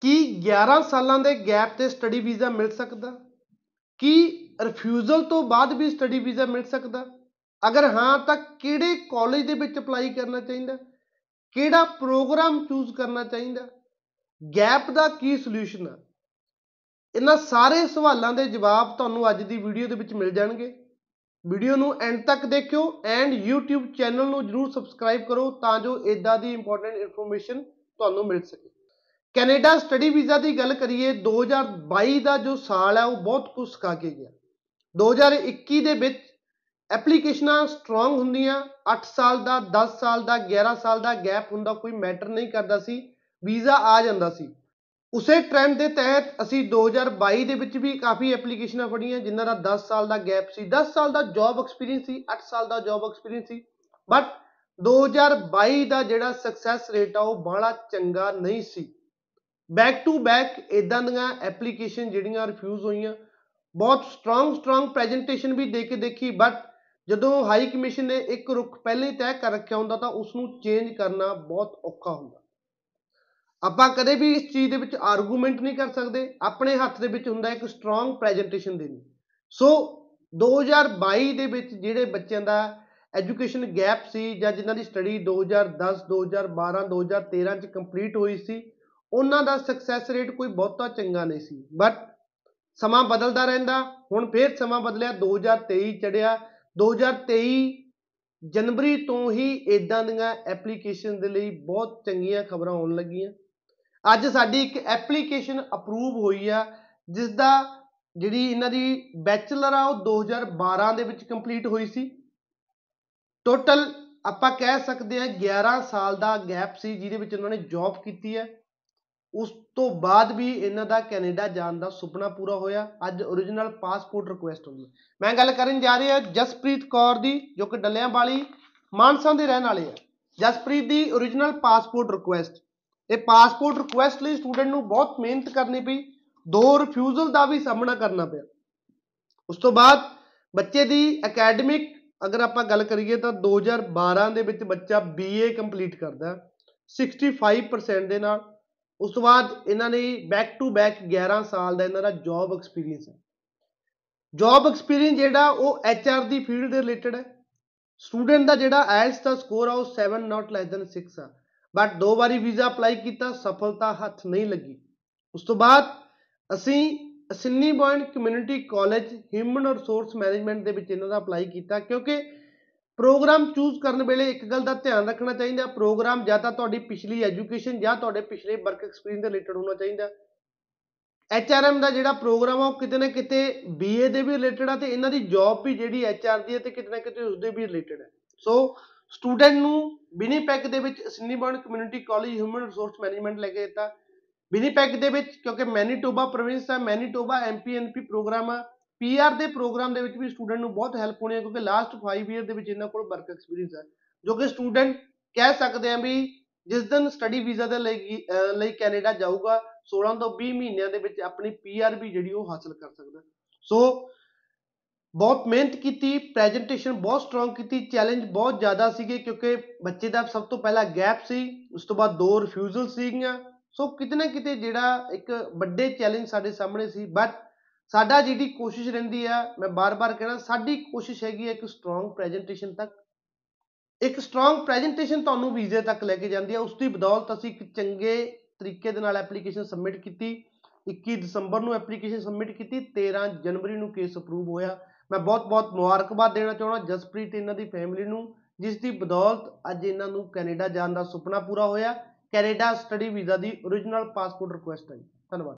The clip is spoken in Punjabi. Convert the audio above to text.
ਕੀ 11 ਸਾਲਾਂ ਦੇ ਗੈਪ ਤੇ ਸਟੱਡੀ ਵੀਜ਼ਾ ਮਿਲ ਸਕਦਾ? ਕੀ ਰਿਫਿਊਜ਼ਲ ਤੋਂ ਬਾਅਦ ਵੀ ਸਟੱਡੀ ਵੀਜ਼ਾ ਮਿਲ ਸਕਦਾ? ਅਗਰ ਹਾਂ, ਤਾਂ ਕਿਹੜੇ ਕਾਲਜ ਦੇ ਵਿੱਚ ਅਪਲਾਈ ਕਰਨਾ ਚਾਹੀਦਾ? ਕਿਹੜਾ ਪ੍ਰੋਗਰਾਮ ਚੂਜ਼ ਕਰਨਾ ਚਾਹੀਦਾ? ਗੈਪ ਦਾ ਕੀ ਸੋਲੂਸ਼ਨ ਆ? ਇਹਨਾਂ ਸਾਰੇ ਸਵਾਲਾਂ ਦੇ ਜਵਾਬ ਤੁਹਾਨੂੰ ਅੱਜ ਦੀ ਵੀਡੀਓ ਦੇ ਵਿੱਚ ਮਿਲ ਜਾਣਗੇ। ਵੀਡੀਓ ਨੂੰ ਐਂਡ ਤੱਕ ਦੇਖਿਓ ਐਂਡ YouTube ਚੈਨਲ ਨੂੰ ਜਰੂਰ ਸਬਸਕ੍ਰਾਈਬ ਕਰੋ ਤਾਂ ਜੋ ਇਦਾਂ ਦੀ ਇੰਪੋਰਟੈਂਟ ਇਨਫੋਰਮੇਸ਼ਨ ਤੁਹਾਨੂੰ ਮਿਲ ਸਕੇ। ਕੈਨੇਡਾ ਸਟੱਡੀ ਵੀਜ਼ਾ ਦੀ ਗੱਲ ਕਰੀਏ 2022 ਦਾ ਜੋ ਸਾਲ ਹੈ ਉਹ ਬਹੁਤ ਕੁਝ ਸਿਖਾ ਕੇ ਗਿਆ। 2021 ਦੇ ਵਿੱਚ ਐਪਲੀਕੇਸ਼ਨਾਂ ਸਟਰੋਂਗ ਹੁੰਦੀਆਂ 8 ਸਾਲ ਦਾ 10 ਸਾਲ ਦਾ 11 ਸਾਲ ਦਾ ਗੈਪ ਹੁੰਦਾ, ਕੋਈ ਮੈਟਰ ਨਹੀਂ ਕਰਦਾ ਸੀ ਵੀਜ਼ਾ ਆ ਜਾਂਦਾ ਸੀ। ਉਸੇ ਟ੍ਰੈਂਡ ਦੇ ਤਹਿਤ ਅਸੀਂ 2022 ਦੇ ਵਿੱਚ ਵੀ ਕਾਫੀ ਐਪਲੀਕੇਸ਼ਨਾਂ ਫੜੀਆਂ, ਜਿਨ੍ਹਾਂ ਦਾ 10 ਸਾਲ ਦਾ ਗੈਪ ਸੀ। 10 ਸਾਲ ਦਾ ਜੌਬ ਐਕਸਪੀਰੀਅੰਸ ਸੀ 8 ਸਾਲ ਦਾ ਜੌਬ ਐਕਸਪੀਰੀਅੰਸ ਸੀ। ਬਟ 2022 ਦਾ ਜਿਹੜਾ ਸਕਸੈਸ ਰੇਟ ਆ, ਉਹ ਬੜਾ ਚੰਗਾ ਨਹੀਂ ਸੀ। ਬੈਕ ਟੂ ਬੈਕ ਇਦਾਂ ਦੀਆਂ ਐਪਲੀਕੇਸ਼ਨ ਜਿਹੜੀਆਂ ਰਿਫਿਊਜ਼ ਹੋਈਆਂ। ਬਹੁਤ ਸਟਰੋਂਗ ਸਟਰੋਂਗ ਪ੍ਰੈਜੈਂਟੇਸ਼ਨ ਵੀ ਦੇ ਕੇ ਦੇਖੀ ਬਟ ਜਦੋਂ ਹਾਈ ਕਮਿਸ਼ਨ ਨੇ ਇੱਕ ਰੁਖ ਪਹਿਲੇ ਹੀ ਤੈਅ ਕਰ ਰੱਖਿਆ ਹੁੰਦਾ, ਤਾਂ ਉਸ ਨੂੰ ਚੇਂਜ ਕਰਨਾ ਬਹੁਤ ਔਖਾ ਹੁੰਦਾ। ਆਪਾਂ ਕਦੇ ਵੀ ਇਸ ਚੀਜ਼ ਦੇ ਵਿੱਚ ਆਰਗੂਮੈਂਟ ਨਹੀਂ ਕਰ ਸਕਦੇ। ਆਪਣੇ ਹੱਥ ਦੇ ਵਿੱਚ ਹੁੰਦਾ ਇੱਕ ਸਟਰੋਂਗ ਪ੍ਰੈਜੈਂਟੇਸ਼ਨ ਦੇਣੀ। ਸੋ 2022 ਦੇ ਵਿੱਚ ਜਿਹੜੇ ਬੱਚਿਆਂ ਦਾ ਐਜੂਕੇਸ਼ਨ ਗੈਪ ਸੀ ਜਾਂ ਜਿਨ੍ਹਾਂ ਦੀ ਸਟੱਡੀ 2010 2012 2013 ਚ ਕੰਪਲੀਟ ਹੋਈ ਸੀ, ਉਹਨਾਂ ਦਾ ਸਕਸੈਸ ਰੇਟ ਕੋਈ ਬਹੁਤਾ ਚੰਗਾ ਨਹੀਂ ਸੀ। ਬਟ ਸਮਾਂ ਬਦਲਦਾ ਰਹਿੰਦਾ। ਹੁਣ ਫੇਰ ਸਮਾਂ ਬਦਲਿਆ। 2023 ਚੜਿਆ 2023 ਜਨਵਰੀ ਤੋਂ ਹੀ ਇਦਾਂ ਦੀਆਂ ਐਪਲੀਕੇਸ਼ਨ ਦੇ ਲਈ ਬਹੁਤ ਚੰਗੀਆਂ ਖਬਰਾਂ ਆਉਣ ਲੱਗੀਆਂ। ਅੱਜ ਸਾਡੀ ਇੱਕ ਐਪਲੀਕੇਸ਼ਨ ਅਪਰੂਵ ਹੋਈ ਆ ਜਿਸ ਦਾ ਜਿਹੜੀ ਇਹਨਾਂ ਦੀ ਬੈਚਲਰ ਆ, ਉਹ 2012 ਦੇ ਵਿੱਚ ਕੰਪਲੀਟ ਹੋਈ ਸੀ। ਟੋਟਲ ਆਪਾਂ ਕਹਿ ਸਕਦੇ ਹਾਂ 11 ਸਾਲ ਦਾ ਗੈਪ ਸੀ, ਜਿਹਦੇ ਵਿੱਚ ਉਹਨਾਂ ਨੇ ਜੌਬ ਕੀਤੀ ਹੈ ਉਸ ਤੋਂ ਬਾਅਦ ਵੀ ਇਹਨਾਂ ਦਾ ਕੈਨੇਡਾ ਜਾਣ ਦਾ ਸੁਪਨਾ ਪੂਰਾ ਹੋਇਆ। ਅੱਜ origignal ਪਾਸਪੋਰਟ ਰਿਕੁਐਸਟ ਹੁੰਦੀ ਹੈ ਮੈਂ ਗੱਲ ਕਰਨ ਜਾ ਰਿਹਾ ਜਸਪ੍ਰੀਤ ਕੌਰ ਦੀ, ਜੋ ਕਿ ਡੱਲਿਆਂ ਵਾਲੀ ਮਾਨਸਾ ਦੇ ਰਹਿਣ ਵਾਲੇ ਆ। ਜਸਪ੍ਰੀਤ ਦੀ origignal ਪਾਸਪੋਰਟ ਰਿਕੁਐਸਟ ਇਹ ਪਾਸਪੋਰਟ ਰਿਕੁਐਸਟ ਲਈ ਸਟੂਡੈਂਟ ਨੂੰ ਬਹੁਤ ਮਿਹਨਤ ਕਰਨੀ ਪਈ, ਦੋ ਰਿਫਿਊਜ਼ਲ ਦਾ ਵੀ ਸਾਹਮਣਾ ਕਰਨਾ ਪਿਆ। ਉਸ ਤੋਂ ਬਾਅਦ ਬੱਚੇ ਦੀ ਅਕੈਡਮਿਕ ਅਗਰ ਆਪਾਂ ਗੱਲ ਕਰੀਏ ਤਾਂ 2012 ਦੇ ਵਿੱਚ ਬੱਚਾ BA ਕੰਪਲੀਟ ਕਰਦਾ 65% ਦੇ ਨਾਲ। ਉਸ ਤੋਂ ਬਾਅਦ ਇਹਨਾਂ ਨੇ ਬੈਕ ਟੂ ਬੈਕ 11 ਸਾਲ ਦਾ ਇਹਨਾਂ ਦਾ ਜੌਬ ਐਕਸਪੀਰੀਅੰਸ ਹੈ। ਜੌਬ ਐਕਸਪੀਰੀਅੰਸ ਜਿਹੜਾ ਉਹ HR ਦੀ ਫੀਲਡ ਦੇ ਰਿਲੇਟਡ ਹੈ। ਸਟੂਡੈਂਟ ਦਾ ਜਿਹੜਾ IELTS ਦਾ ਸਕੋਰ ਆ ਉਹ 7 ਨਾਟ ਲੈਸ ਦੈਨ 6 ਆ। ਬਟ ਦੋ ਵਾਰੀ ਵੀਜ਼ਾ ਅਪਲਾਈ ਕੀਤਾ, ਸਫਲਤਾ ਹੱਥ ਨਹੀਂ ਲੱਗੀ। ਉਸ ਤੋਂ ਬਾਅਦ ਅਸੀਂ Assiniboine community college, human resource management ਦੇ ਵਿੱਚ ਇਹਨਾਂ ਦਾ ਅਪਲਾਈ ਕੀਤਾ, ਕਿਉਂਕਿ ਪ੍ਰੋਗਰਾਮ ਚੂਜ਼ ਕਰਨ ਵੇਲੇ ਇੱਕ ਗੱਲ ਦਾ ਧਿਆਨ ਰੱਖਣਾ ਚਾਹੀਦਾ, ਪ੍ਰੋਗਰਾਮ ਜਾਂ ਤਾਂ ਤੁਹਾਡੀ ਪਿਛਲੀ ਐਜੂਕੇਸ਼ਨ ਜਾਂ ਤੁਹਾਡੇ ਪਿਛਲੇ ਵਰਕ ਐਕਸਪੀਰੀਅੰਸ ਦੇ ਰਿਲੇਟਡ ਹੋਣਾ ਚਾਹੀਦਾ। ਐਚਆਰਐਮ ਦਾ ਜਿਹੜਾ ਪ੍ਰੋਗਰਾਮ ਆ, ਉਹ ਕਿਤੇ ਨਾ ਕਿਤੇ ਬੀਏ ਦੇ ਵੀ ਰਿਲੇਟਡ ਆ ਤੇ ਇਹਨਾਂ ਦੀ ਜੌਬ ਵੀ ਜਿਹੜੀ ਐਚਆਰ ਦੀ ਹੈ ਤੇ ਕਿਤੇ ਨਾ ਕਿਤੇ ਉਸ ਦੇ ਵੀ ਰਿਲੇਟਡ ਹੈ ਸੋ ਸਟੂਡੈਂਟ ਨੂੰ ਵਿਨੀਪੈਗ ਦੇ ਵਿੱਚ ਸਿਨੀਬਰਨ community college human resource management ਲੈ ਕੇ ਦਿੱਤਾ। ਵਿਨੀਪੈਗ ਦੇ ਵਿੱਚ, ਕਿਉਂਕਿ ਮੈਨੀਟੋਬਾ ਪ੍ਰੋਵਿੰਸ ਹੈ ਮੈਨੀਟੋਬਾ ਐਮਪੀਐਨਪੀ ਪ੍ਰੋਗਰਾਮ ਆ ਪੀਆਰ ਦੇ ਪ੍ਰੋਗਰਾਮ ਦੇ ਵਿੱਚ ਵੀ ਸਟੂਡੈਂਟ ਨੂੰ ਬਹੁਤ ਹੈਲਪ ਹੋਣੀ ਹੈ ਕਿਉਂਕਿ ਲਾਸਟ 5 ਇਅਰ ਦੇ ਵਿੱਚ ਇਹਨਾਂ ਕੋਲ ਵਰਕ ਐਕਸਪੀਰੀਅੰਸ ਹੈ ਜੋ ਕਿ ਸਟੂਡੈਂਟ ਕਹਿ ਸਕਦੇ ਆ ਵੀ ਜਿਸ ਦਿਨ ਸਟੱਡੀ ਵੀਜ਼ਾ ਦੇ ਲਈ ਲਈ ਕੈਨੇਡਾ ਜਾਊਗਾ 16 ਤੋਂ 20 ਮਹੀਨਿਆਂ ਦੇ ਵਿੱਚ ਆਪਣੀ ਪੀਆਰ ਵੀ ਜਿਹੜੀ ਉਹ ਹਾਸਲ ਕਰ ਸਕਦਾ। ਸੋ ਬਹੁਤ ਮਿਹਨਤ ਕੀਤੀ ਪ੍ਰੈਜੈਂਟੇਸ਼ਨ ਬਹੁਤ ਸਟਰੋਂਗ ਕੀਤੀ ਚੈਲੰਜ ਬਹੁਤ ਜ਼ਿਆਦਾ ਸੀਗੇ ਕਿਉਂਕਿ ਬੱਚੇ ਦਾ ਸਭ ਤੋਂ ਪਹਿਲਾ ਗੈਪ ਸੀ, ਉਸ ਤੋਂ ਬਾਅਦ ਦੋ ਰਿਫਿਊਜ਼ਲ ਸੀਗੀਆਂ। ਸੋ ਕਿਤੇ ਨਾ ਕਿਤੇ ਜਿਹੜਾ ਇੱਕ ਵੱਡੇ ਚੈਲੰਜ ਸਾਡੇ ਸਾਹਮਣੇ ਸੀ ਬਟ ਸਾਡਾ ਜਿਹੜੀ ਕੋਸ਼ਿਸ਼ ਰਹਿੰਦੀ ਆ, ਮੈਂ ਬਾਰ-ਬਾਰ ਕਹਿਣਾ, ਸਾਡੀ ਕੋਸ਼ਿਸ਼ ਹੈਗੀ ਹੈ ਇੱਕ ਸਟਰੋਂਗ ਪ੍ਰੈਜੈਂਟੇਸ਼ਨ ਤੱਕ। ਇੱਕ ਸਟਰੋਂਗ ਪ੍ਰੈਜੈਂਟੇਸ਼ਨ ਤੁਹਾਨੂੰ ਵੀਜ਼ੇ ਤੱਕ ਲੈ ਕੇ ਜਾਂਦੀ ਹੈ ਉਸ ਦੀ ਬਦੌਲਤ ਅਸੀਂ ਇੱਕ ਚੰਗੇ ਤਰੀਕੇ ਦੇ ਨਾਲ ਐਪਲੀਕੇਸ਼ਨ ਸਬਮਿਟ ਕੀਤੀ। 21 ਦਸੰਬਰ ਨੂੰ ਐਪਲੀਕੇਸ਼ਨ ਸਬਮਿਟ ਕੀਤੀ 13 ਜਨਵਰੀ ਨੂੰ ਕੇਸ ਅਪਰੂਵ ਹੋਇਆ। ਮੈਂ ਬਹੁਤ-ਬਹੁਤ ਮੁਬਾਰਕਬਾਦ ਦੇਣਾ ਚਾਹੁੰਦਾ ਜਸਪ੍ਰੀਤ ਇਹਨਾਂ ਦੀ ਫੈਮਿਲੀ ਨੂੰ, ਜਿਸ ਦੀ ਬਦੌਲਤ ਅੱਜ ਇਹਨਾਂ ਨੂੰ ਕੈਨੇਡਾ ਜਾਣ ਦਾ ਸੁਪਨਾ ਪੂਰਾ ਹੋਇਆ। ਕੈਨੇਡਾ ਸਟੱਡੀ ਵੀਜ਼ਾ ਦੀ origignal ਪਾਸਪੋਰਟ ਰਿਕੁਐਸਟ ਆਈ। ਧੰਨਵਾਦ।